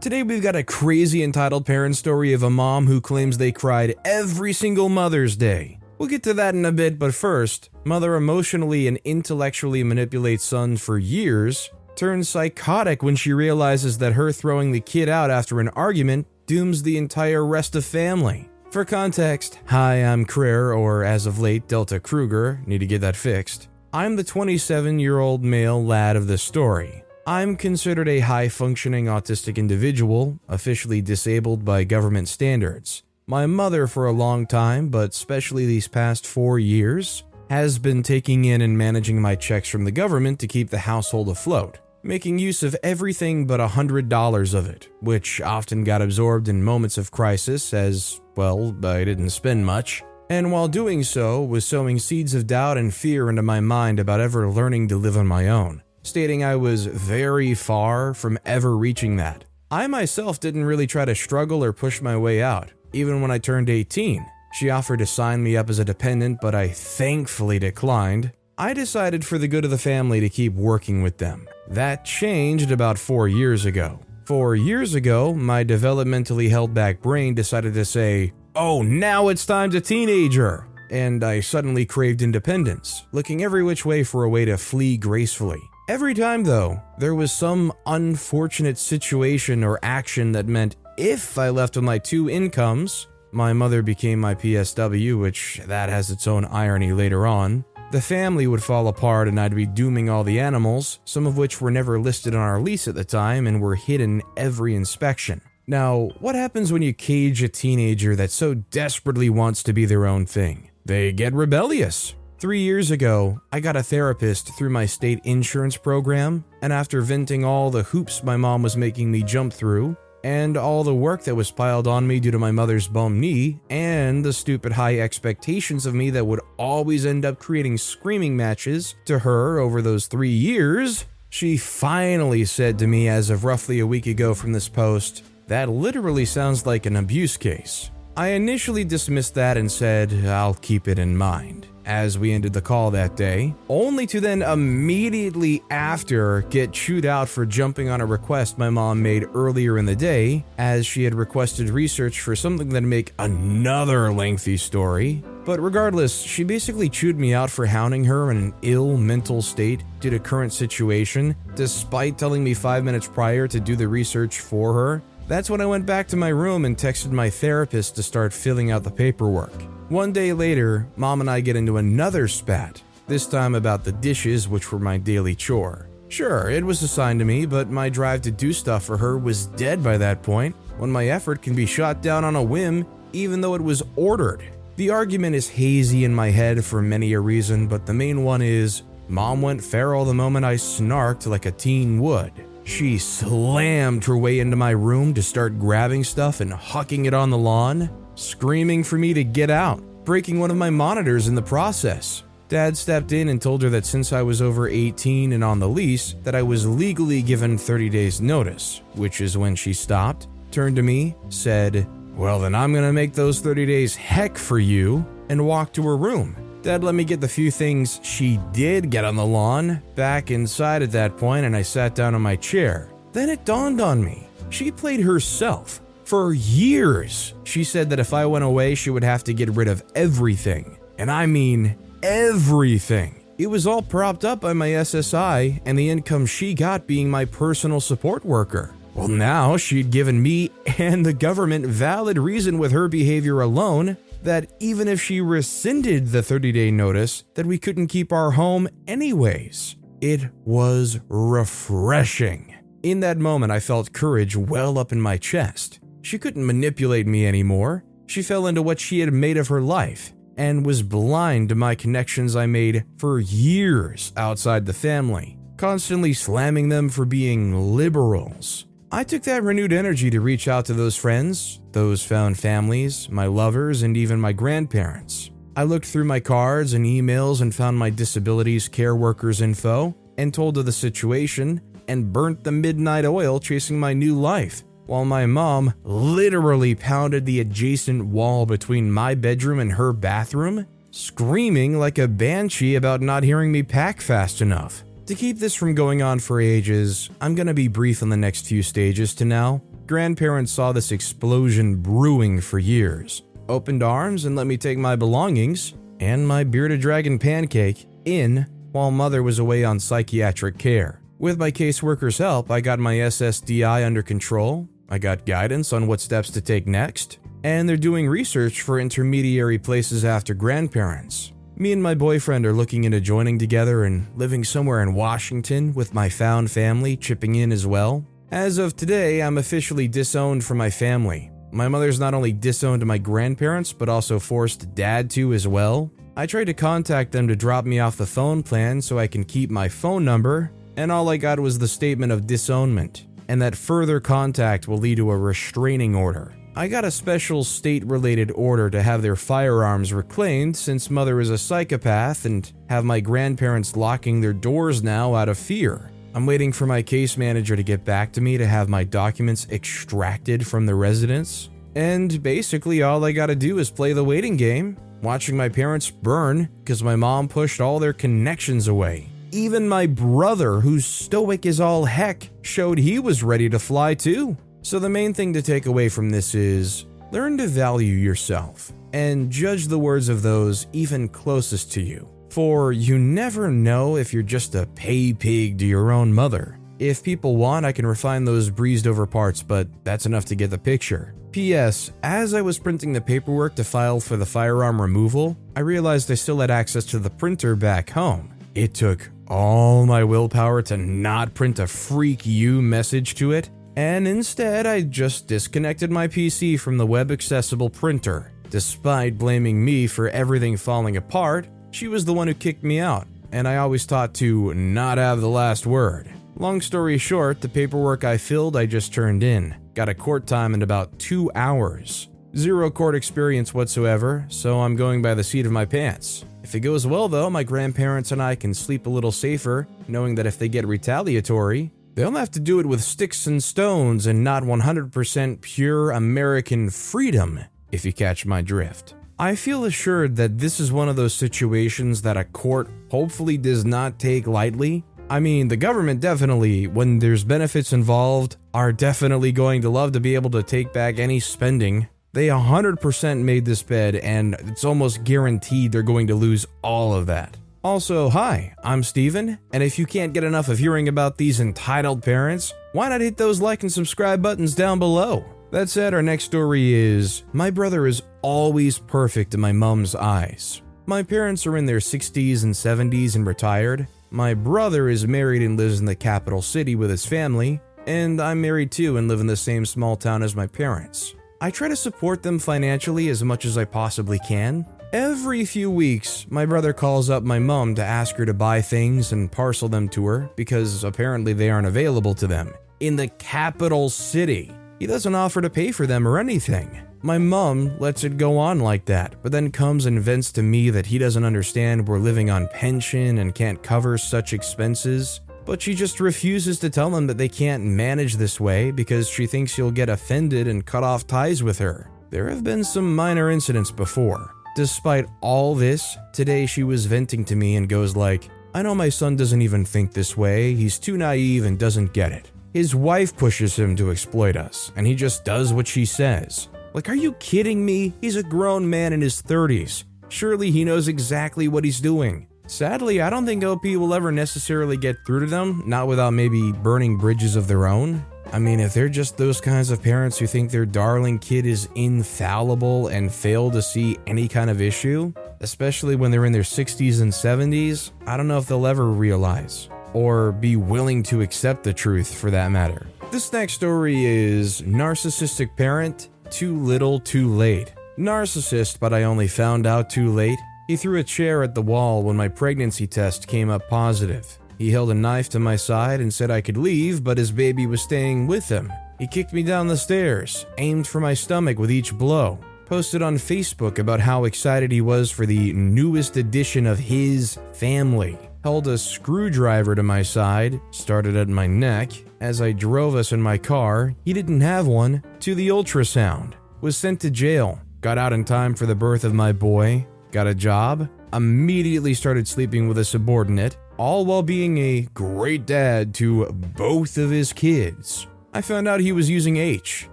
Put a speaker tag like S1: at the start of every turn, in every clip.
S1: Today we've got a crazy entitled parent story of a mom who claims they cried every single Mother's Day. We'll get to that in a bit, but first, mother emotionally and intellectually manipulates son for years, turns psychotic when she realizes that her throwing the kid out after an argument dooms the entire rest of family. For context, hi, I'm Craer, or as of late, Delta Kruger, need to get that fixed. I'm the 27 year old male lad of the story. I'm considered a high functioning autistic individual, officially disabled by government standards. My mother, for a long time, but especially these past four years, has been taking in and managing my checks from the government to keep the household afloat, making use of everything but a $100 of it, which often got absorbed in moments of crisis as, well, I didn't spend much. And while doing so, was sowing seeds of doubt and fear into my mind about ever learning to live on my own stating I was very far from ever reaching that. I myself didn't really try to struggle or push my way out, even when I turned 18. She offered to sign me up as a dependent, but I thankfully declined. I decided for the good of the family to keep working with them. That changed about four years ago. Four years ago, my developmentally held back brain decided to say, Oh, now it's time to teenager! And I suddenly craved independence, looking every which way for a way to flee gracefully. Every time, though, there was some unfortunate situation or action that meant if I left with my two incomes, my mother became my PSW, which that has its own irony later on. The family would fall apart and I'd be dooming all the animals, some of which were never listed on our lease at the time and were hidden every inspection. Now, what happens when you cage a teenager that so desperately wants to be their own thing? They get rebellious, Three years ago, I got a therapist through my state insurance program, and after venting all the hoops my mom was making me jump through, and all the work that was piled on me due to my mother's bum knee, and the stupid high expectations of me that would always end up creating screaming matches to her over those three years, she finally said to me as of roughly a week ago from this post, that literally sounds like an abuse case. I initially dismissed that and said, I'll keep it in mind as we ended the call that day, only to then immediately after get chewed out for jumping on a request my mom made earlier in the day, as she had requested research for something that'd make another lengthy story. But regardless, she basically chewed me out for hounding her in an ill mental state due to current situation, despite telling me five minutes prior to do the research for her. That's when I went back to my room and texted my therapist to start filling out the paperwork. One day later, mom and I get into another spat, this time about the dishes, which were my daily chore. Sure, it was assigned to me, but my drive to do stuff for her was dead by that point, when my effort can be shot down on a whim, even though it was ordered. The argument is hazy in my head for many a reason, but the main one is mom went feral the moment I snarked like a teen would. She slammed her way into my room to start grabbing stuff and hucking it on the lawn screaming for me to get out, breaking one of my monitors in the process. Dad stepped in and told her that since I was over 18 and on the lease, that I was legally given 30 days notice, which is when she stopped, turned to me, said, "Well, then I'm going to make those 30 days heck for you," and walked to her room. Dad let me get the few things she did get on the lawn back inside at that point, and I sat down on my chair. Then it dawned on me. She played herself for years, she said that if I went away, she would have to get rid of everything. And I mean everything. It was all propped up by my SSI and the income she got being my personal support worker. Well, now she'd given me and the government valid reason with her behavior alone that even if she rescinded the 30 day notice, that we couldn't keep our home anyways. It was refreshing. In that moment, I felt courage well up in my chest. She couldn't manipulate me anymore. She fell into what she had made of her life and was blind to my connections I made for years outside the family. constantly slamming them for being liberals. I took that renewed energy to reach out to those friends, those found families, my lovers, and even my grandparents. I looked through my cards and emails and found my disabilities care workers info and told of the situation and burnt the midnight oil chasing my new life, while my mom literally pounded the adjacent wall between my bedroom and her bathroom, screaming like a banshee about not hearing me pack fast enough. To keep this from going on for ages, I'm gonna be brief on the next few stages to now. Grandparents saw this explosion brewing for years, opened arms and let me take my belongings and my bearded dragon pancake in while mother was away on psychiatric care. With my caseworker's help, I got my SSDI under control, I got guidance on what steps to take next, and they're doing research for intermediary places after grandparents. Me and my boyfriend are looking into joining together and living somewhere in Washington with my found family chipping in as well. As of today, I'm officially disowned from my family. My mother's not only disowned my grandparents, but also forced dad to as well. I tried to contact them to drop me off the phone plan so I can keep my phone number, and all I got was the statement of disownment, and that further contact will lead to a restraining order. I got a special state related order to have their firearms reclaimed since mother is a psychopath and have my grandparents locking their doors now out of fear. I'm waiting for my case manager to get back to me to have my documents extracted from the residence. And basically, all I gotta do is play the waiting game, watching my parents burn because my mom pushed all their connections away. Even my brother, who's stoic as all heck, showed he was ready to fly too. So, the main thing to take away from this is learn to value yourself and judge the words of those even closest to you. For you never know if you're just a pay pig to your own mother. If people want, I can refine those breezed over parts, but that's enough to get the picture. P.S. As I was printing the paperwork to file for the firearm removal, I realized I still had access to the printer back home. It took all my willpower to not print a freak you message to it, and instead I just disconnected my PC from the web accessible printer. Despite blaming me for everything falling apart, she was the one who kicked me out, and I always taught to not have the last word. Long story short, the paperwork I filled I just turned in. Got a court time in about two hours. Zero court experience whatsoever, so I'm going by the seat of my pants. If it goes well, though, my grandparents and I can sleep a little safer, knowing that if they get retaliatory, They'll have to do it with sticks and stones and not 100% pure American freedom, if you catch my drift. I feel assured that this is one of those situations that a court hopefully does not take lightly. I mean, the government definitely, when there's benefits involved, are definitely going to love to be able to take back any spending. They 100% made this bed, and it's almost guaranteed they're going to lose all of that. Also, hi, I'm Steven, and if you can't get enough of hearing about these entitled parents, why not hit those like and subscribe buttons down below? That said, our next story is My brother is always perfect in my mom's eyes. My parents are in their 60s and 70s and retired. My brother is married and lives in the capital city with his family, and I'm married too and live in the same small town as my parents. I try to support them financially as much as I possibly can, Every few weeks, my brother calls up my mom to ask her to buy things and parcel them to her because apparently they aren't available to them. In the capital city, he doesn't offer to pay for them or anything. My mom lets it go on like that, but then comes and vents to me that he doesn't understand we're living on pension and can't cover such expenses. But she just refuses to tell him that they can't manage this way because she thinks he'll get offended and cut off ties with her. There have been some minor incidents before, Despite all this, today she was venting to me and goes like, I know my son doesn't even think this way, he's too naive and doesn't get it. His wife pushes him to exploit us, and he just does what she says. Like, are you kidding me? He's a grown man in his 30s. Surely he knows exactly what he's doing. Sadly, I don't think OP will ever necessarily get through to them, not without maybe burning bridges of their own. I mean, if they're just those kinds of parents who think their darling kid is infallible and fail to see any kind of issue, especially when they're in their 60s and 70s, I don't know if they'll ever realize or be willing to accept the truth for that matter. This next story is Narcissistic Parent Too Little Too Late. Narcissist, but I only found out too late. He threw a chair at the wall when my pregnancy test came up positive. He held a knife to my side and said I could leave, but his baby was staying with him. He kicked me down the stairs, aimed for my stomach with each blow, posted on Facebook about how excited he was for the newest edition of his family, held a screwdriver to my side, started at my neck. As I drove us in my car, he didn't have one, to the ultrasound, was sent to jail, got out in time for the birth of my boy, got a job, immediately started sleeping with a subordinate, all while being a great dad to both of his kids. I found out he was using H.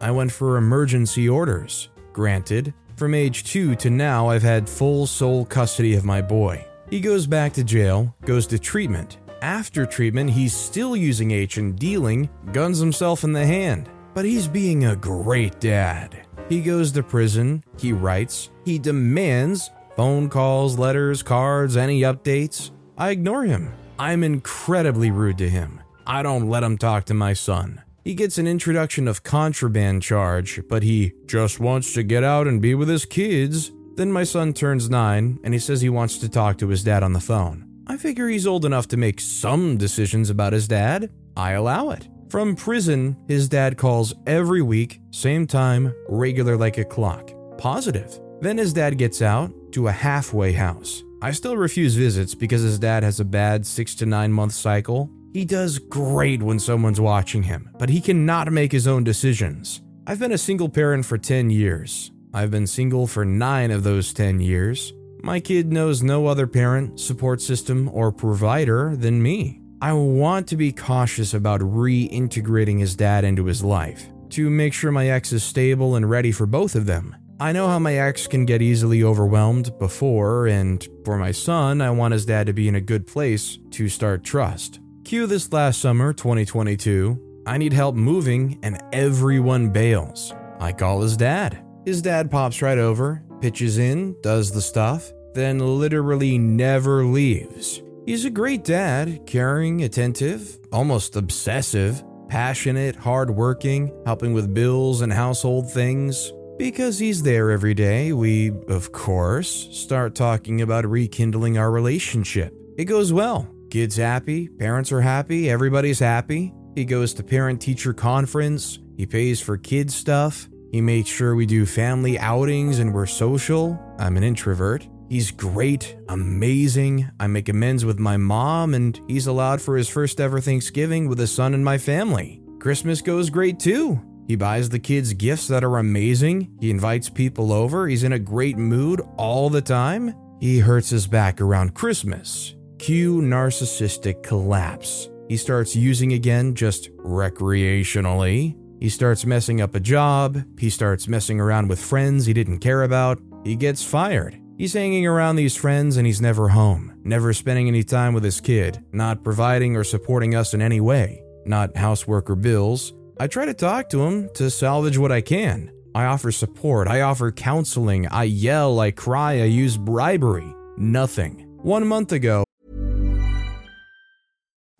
S1: I went for emergency orders. Granted, from age 2 to now, I've had full sole custody of my boy. He goes back to jail, goes to treatment. After treatment, he's still using H and dealing, guns himself in the hand. But he's being a great dad. He goes to prison, he writes, he demands phone calls, letters, cards, any updates. I ignore him. I'm incredibly rude to him. I don't let him talk to my son. He gets an introduction of contraband charge, but he just wants to get out and be with his kids. Then my son turns 9 and he says he wants to talk to his dad on the phone. I figure he's old enough to make some decisions about his dad. I allow it. From prison, his dad calls every week, same time, regular like a clock. Positive. Then his dad gets out to a halfway house. I still refuse visits because his dad has a bad 6 to 9 month cycle. He does great when someone's watching him, but he cannot make his own decisions. I've been a single parent for 10 years. I've been single for 9 of those 10 years. My kid knows no other parent, support system, or provider than me. I want to be cautious about reintegrating his dad into his life to make sure my ex is stable and ready for both of them. I know how my ex can get easily overwhelmed before, and for my son, I want his dad to be in a good place to start trust. Cue this last summer, 2022. I need help moving, and everyone bails. I call his dad. His dad pops right over, pitches in, does the stuff, then literally never leaves. He's a great dad, caring, attentive, almost obsessive, passionate, hardworking, helping with bills and household things. Because he's there every day, we, of course, start talking about rekindling our relationship. It goes well. Kids happy, parents are happy, everybody's happy. He goes to parent teacher conference, he pays for kids stuff, he makes sure we do family outings and we're social. I'm an introvert. He's great, amazing. I make amends with my mom, and he's allowed for his first ever Thanksgiving with his son and my family. Christmas goes great too. He buys the kids gifts that are amazing. He invites people over. He's in a great mood all the time. He hurts his back around Christmas. Cue narcissistic collapse. He starts using again just recreationally. He starts messing up a job. He starts messing around with friends he didn't care about. He gets fired. He's hanging around these friends and he's never home, never spending any time with his kid, not providing or supporting us in any way, not housework or bills. I try to talk to him to salvage what I can. I offer support, I offer counseling, I yell, I cry, I use bribery. Nothing. One month ago,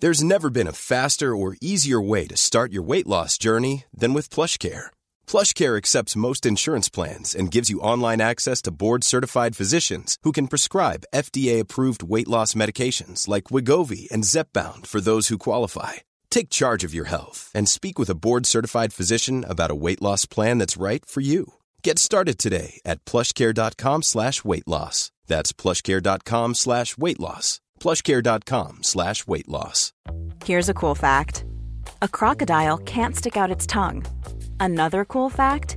S2: There's never been a faster or easier way to start your weight loss journey than with PlushCare. PlushCare accepts most insurance plans and gives you online access to board-certified physicians who can prescribe FDA-approved weight loss medications like Wegovy and Zepbound for those who qualify. Take charge of your health and speak with a board-certified physician about a weight loss plan that's right for you. Get started today at plushcare.com slash weight loss. That's plushcare.com slash weight loss. plushcare.com slash weight loss.
S3: Here's a cool fact a crocodile can't stick out its tongue. Another cool fact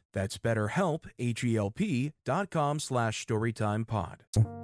S1: That's betterhelp, H-E-L-P dot com slash storytimepod.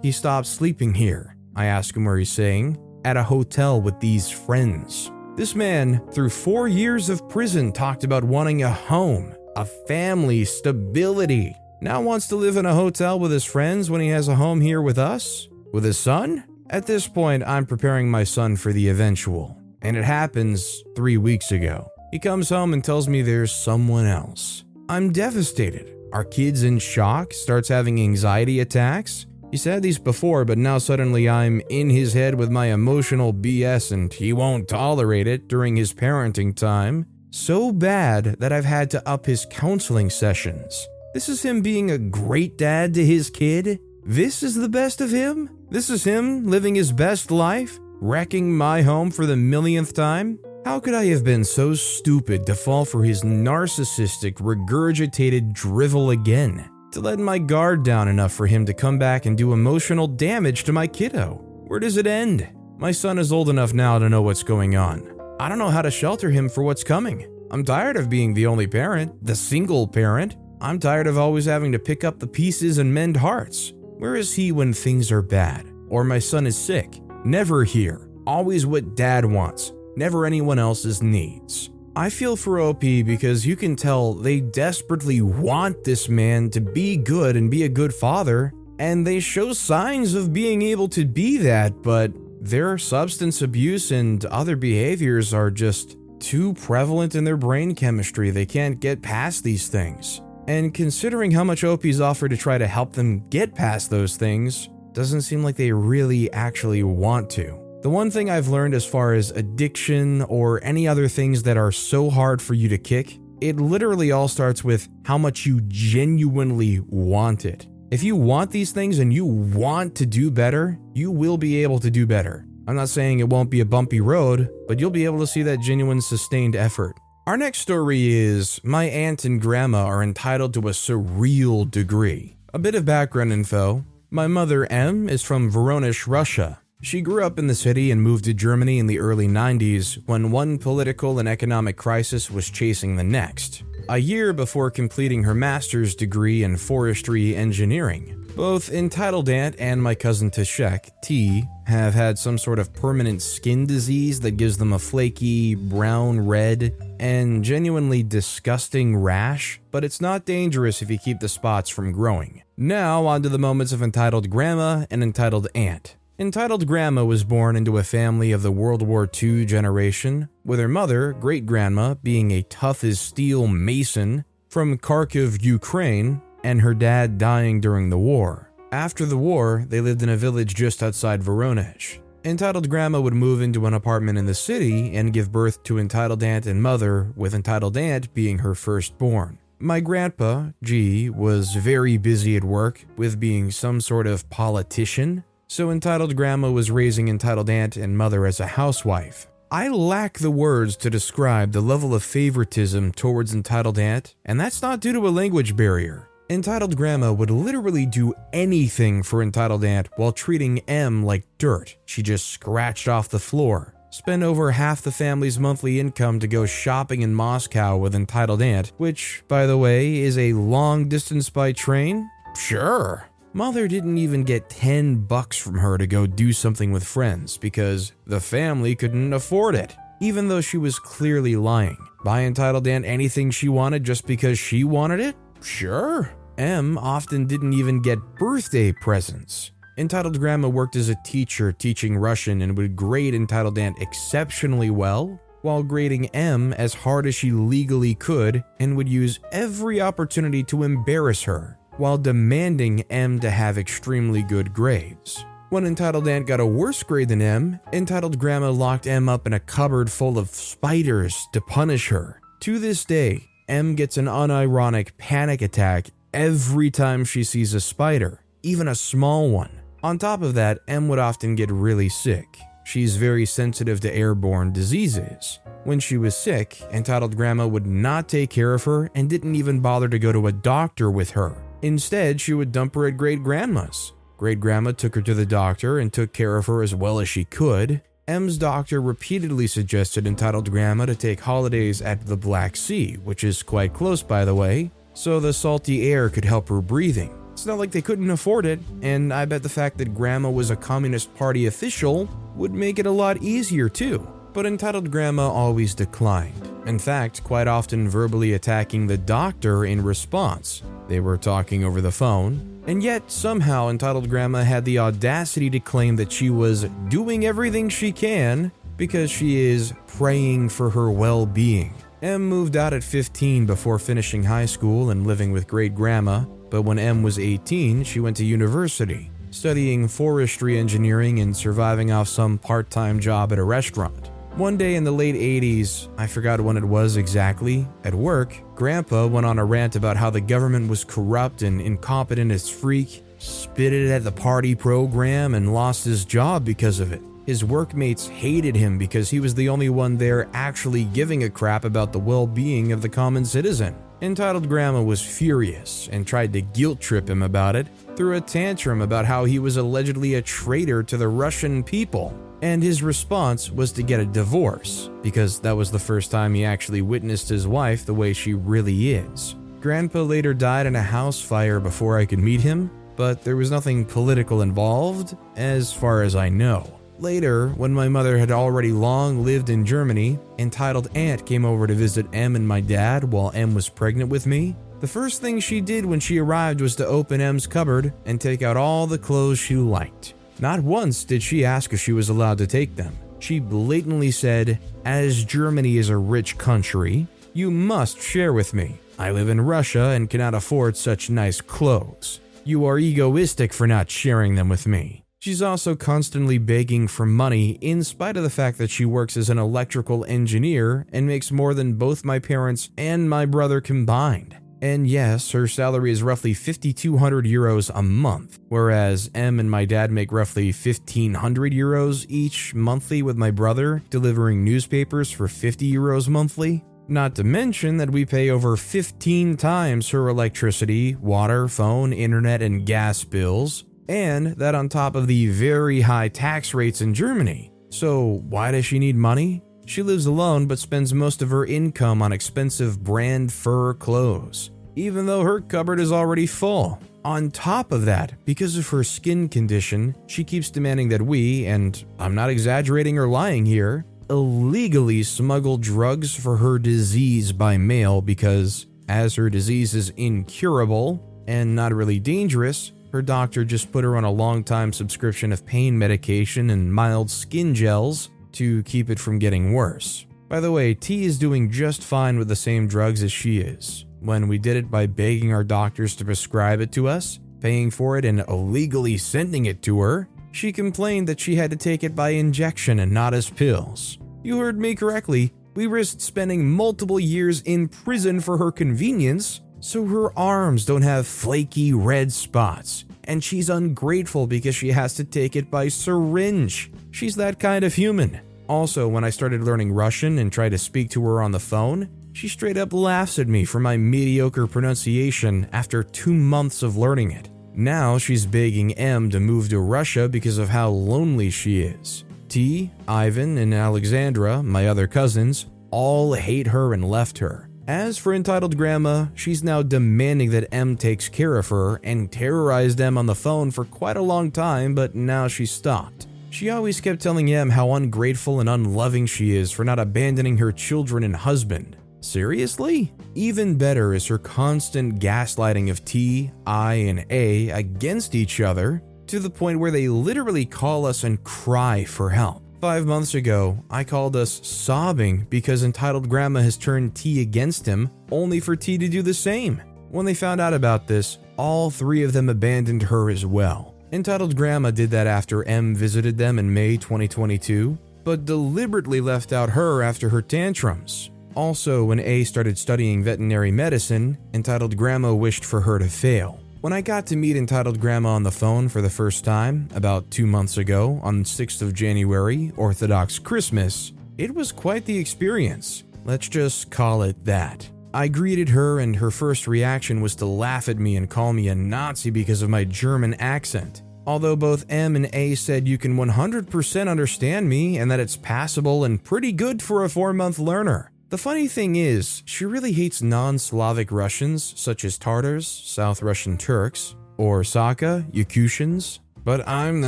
S1: He stopped sleeping here. I ask him where he's staying. At a hotel with these friends. This man, through four years of prison, talked about wanting a home, a family, stability. Now wants to live in a hotel with his friends when he has a home here with us? With his son? At this point, I'm preparing my son for the eventual. And it happens three weeks ago. He comes home and tells me there's someone else. I'm devastated. Our kid's in shock, starts having anxiety attacks. He's had these before, but now suddenly I'm in his head with my emotional BS and he won't tolerate it during his parenting time. So bad that I've had to up his counseling sessions. This is him being a great dad to his kid. This is the best of him? This is him living his best life? Wrecking my home for the millionth time? How could I have been so stupid to fall for his narcissistic, regurgitated drivel again? To let my guard down enough for him to come back and do emotional damage to my kiddo? Where does it end? My son is old enough now to know what's going on. I don't know how to shelter him for what's coming. I'm tired of being the only parent, the single parent. I'm tired of always having to pick up the pieces and mend hearts. Where is he when things are bad? Or my son is sick? Never here. Always what dad wants never anyone else's needs. I feel for OP because you can tell they desperately want this man to be good and be a good father, and they show signs of being able to be that, but their substance abuse and other behaviors are just too prevalent in their brain chemistry. They can't get past these things. And considering how much OP's offered to try to help them get past those things, doesn't seem like they really actually want to. The one thing I've learned as far as addiction or any other things that are so hard for you to kick, it literally all starts with how much you genuinely want it. If you want these things and you want to do better, you will be able to do better. I'm not saying it won't be a bumpy road, but you'll be able to see that genuine sustained effort. Our next story is My aunt and grandma are entitled to a surreal degree. A bit of background info My mother, M, is from Voronezh, Russia. She grew up in the city and moved to Germany in the early 90s when one political and economic crisis was chasing the next, a year before completing her master's degree in forestry engineering. Both entitled aunt and my cousin Tashek, T, have had some sort of permanent skin disease that gives them a flaky, brown red, and genuinely disgusting rash, but it's not dangerous if you keep the spots from growing. Now, on to the moments of entitled grandma and entitled aunt. Entitled Grandma was born into a family of the World War II generation, with her mother, great grandma, being a tough as steel mason from Kharkiv, Ukraine, and her dad dying during the war. After the war, they lived in a village just outside Voronezh. Entitled Grandma would move into an apartment in the city and give birth to Entitled Aunt and Mother, with Entitled Aunt being her firstborn. My grandpa, G, was very busy at work with being some sort of politician so entitled grandma was raising entitled aunt and mother as a housewife. I lack the words to describe the level of favoritism towards entitled aunt, and that's not due to a language barrier. Entitled grandma would literally do anything for entitled aunt while treating M like dirt she just scratched off the floor. spent over half the family's monthly income to go shopping in Moscow with entitled aunt, which, by the way, is a long distance by train? Sure. Mother didn't even get 10 bucks from her to go do something with friends because the family couldn't afford it, even though she was clearly lying. Buy entitled aunt anything she wanted just because she wanted it? Sure. M often didn't even get birthday presents. Entitled Grandma worked as a teacher teaching Russian and would grade Entitled Aunt exceptionally well, while grading M as hard as she legally could and would use every opportunity to embarrass her while demanding M to have extremely good grades. When Entitled Aunt got a worse grade than M, Entitled Grandma locked M up in a cupboard full of spiders to punish her. To this day, M gets an unironic panic attack every time she sees a spider, even a small one. On top of that, M would often get really sick. She's very sensitive to airborne diseases. When she was sick, entitled grandma would not take care of her and didn't even bother to go to a doctor with her. Instead, she would dump her at great grandma's. Great grandma took her to the doctor and took care of her as well as she could. M's doctor repeatedly suggested entitled grandma to take holidays at the Black Sea, which is quite close by the way, so the salty air could help her breathing. It's not like they couldn't afford it, and I bet the fact that grandma was a Communist Party official would make it a lot easier too. But entitled grandma always declined. In fact, quite often verbally attacking the doctor in response. They were talking over the phone, and yet somehow entitled grandma had the audacity to claim that she was doing everything she can because she is praying for her well being. M moved out at 15 before finishing high school and living with great grandma, but when M was 18, she went to university, studying forestry engineering and surviving off some part time job at a restaurant. One day in the late 80s, I forgot when it was exactly, at work, Grandpa went on a rant about how the government was corrupt and incompetent as freak, spitted at the party program, and lost his job because of it. His workmates hated him because he was the only one there actually giving a crap about the well being of the common citizen. Entitled Grandma was furious and tried to guilt trip him about it, threw a tantrum about how he was allegedly a traitor to the Russian people and his response was to get a divorce, because that was the first time he actually witnessed his wife the way she really is. Grandpa later died in a house fire before I could meet him, but there was nothing political involved, as far as I know. Later, when my mother had already long lived in Germany, entitled Aunt came over to visit M and my dad while M was pregnant with me. The first thing she did when she arrived was to open M's cupboard and take out all the clothes she liked. Not once did she ask if she was allowed to take them. She blatantly said, As Germany is a rich country, you must share with me. I live in Russia and cannot afford such nice clothes. You are egoistic for not sharing them with me. She's also constantly begging for money, in spite of the fact that she works as an electrical engineer and makes more than both my parents and my brother combined. And yes, her salary is roughly 5,200 euros a month, whereas M and my dad make roughly 1,500 euros each monthly with my brother delivering newspapers for 50 euros monthly. Not to mention that we pay over 15 times her electricity, water, phone, internet, and gas bills, and that on top of the very high tax rates in Germany. So, why does she need money? She lives alone but spends most of her income on expensive brand fur clothes, even though her cupboard is already full. On top of that, because of her skin condition, she keeps demanding that we, and I'm not exaggerating or lying here, illegally smuggle drugs for her disease by mail because, as her disease is incurable and not really dangerous, her doctor just put her on a long time subscription of pain medication and mild skin gels to keep it from getting worse. By the way, T is doing just fine with the same drugs as she is. When we did it by begging our doctors to prescribe it to us, paying for it, and illegally sending it to her, she complained that she had to take it by injection and not as pills. You heard me correctly. We risked spending multiple years in prison for her convenience, so her arms don't have flaky red spots, and she's ungrateful because she has to take it by syringe. She's that kind of human. Also, when I started learning Russian and tried to speak to her on the phone, she straight up laughs at me for my mediocre pronunciation after two months of learning it. Now she's begging M to move to Russia because of how lonely she is. T, Ivan, and Alexandra, my other cousins, all hate her and left her. As for entitled grandma, she's now demanding that M takes care of her and terrorized M on the phone for quite a long time, but now she's stopped. She always kept telling M how ungrateful and unloving she is for not abandoning her children and husband. Seriously? Even better is her constant gaslighting of T, I, and A against each other to the point where they literally call us and cry for help. Five months ago, I called us sobbing because entitled grandma has turned T against him, only for T to do the same. When they found out about this, all three of them abandoned her as well. Entitled Grandma did that after M visited them in May 2022, but deliberately left out her after her tantrums. Also, when A started studying veterinary medicine, entitled Grandma wished for her to fail. When I got to meet entitled Grandma on the phone for the first time, about two months ago, on 6th of January, Orthodox Christmas, it was quite the experience. Let's just call it that. I greeted her, and her first reaction was to laugh at me and call me a Nazi because of my German accent. Although both M and A said you can 100% understand me and that it's passable and pretty good for a four month learner. The funny thing is, she really hates non Slavic Russians such as Tartars, South Russian Turks, or Sakha, Yakutians, but I'm the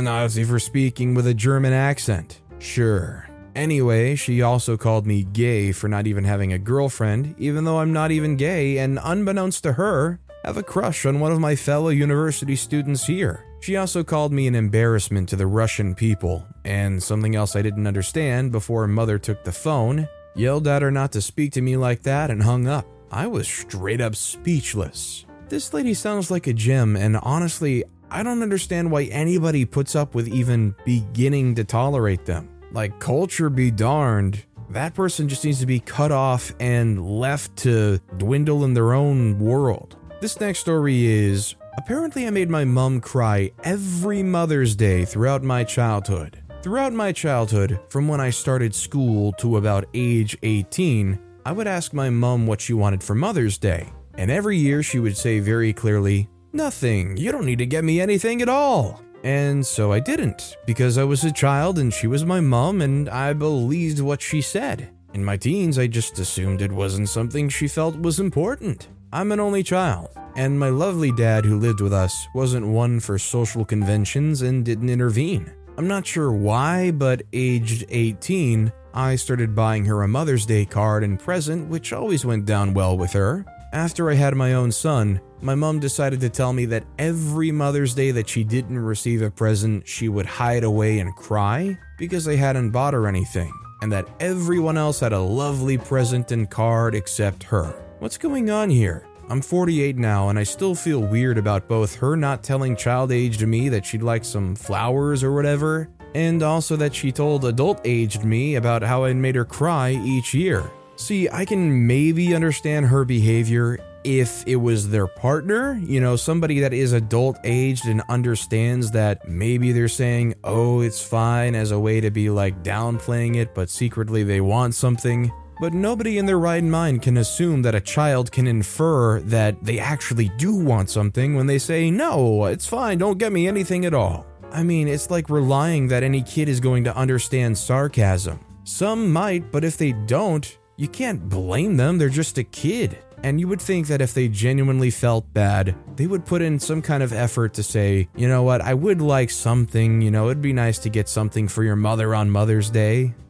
S1: Nazi for speaking with a German accent. Sure. Anyway, she also called me gay for not even having a girlfriend, even though I'm not even gay, and unbeknownst to her, have a crush on one of my fellow university students here. She also called me an embarrassment to the Russian people, and something else I didn't understand before mother took the phone, yelled at her not to speak to me like that, and hung up. I was straight up speechless. This lady sounds like a gem, and honestly, I don't understand why anybody puts up with even beginning to tolerate them. Like, culture be darned, that person just needs to be cut off and left to dwindle in their own world. This next story is apparently I made my mom cry every Mother's Day throughout my childhood. Throughout my childhood, from when I started school to about age 18, I would ask my mom what she wanted for Mother's Day. And every year she would say very clearly, Nothing, you don't need to get me anything at all. And so I didn't, because I was a child and she was my mom and I believed what she said. In my teens, I just assumed it wasn't something she felt was important. I'm an only child, and my lovely dad who lived with us wasn't one for social conventions and didn't intervene. I'm not sure why, but aged 18, I started buying her a Mother's Day card and present, which always went down well with her. After I had my own son, my mom decided to tell me that every Mother's Day that she didn't receive a present, she would hide away and cry because I hadn't bought her anything, and that everyone else had a lovely present and card except her. What's going on here? I'm 48 now, and I still feel weird about both her not telling child aged me that she'd like some flowers or whatever, and also that she told adult aged me about how I made her cry each year. See, I can maybe understand her behavior if it was their partner, you know, somebody that is adult aged and understands that maybe they're saying, oh, it's fine as a way to be like downplaying it, but secretly they want something. But nobody in their right mind can assume that a child can infer that they actually do want something when they say, no, it's fine, don't get me anything at all. I mean, it's like relying that any kid is going to understand sarcasm. Some might, but if they don't, you can't blame them, they're just a kid. And you would think that if they genuinely felt bad, they would put in some kind of effort to say, you know what, I would like something, you know, it'd be nice to get something for your mother on Mother's Day.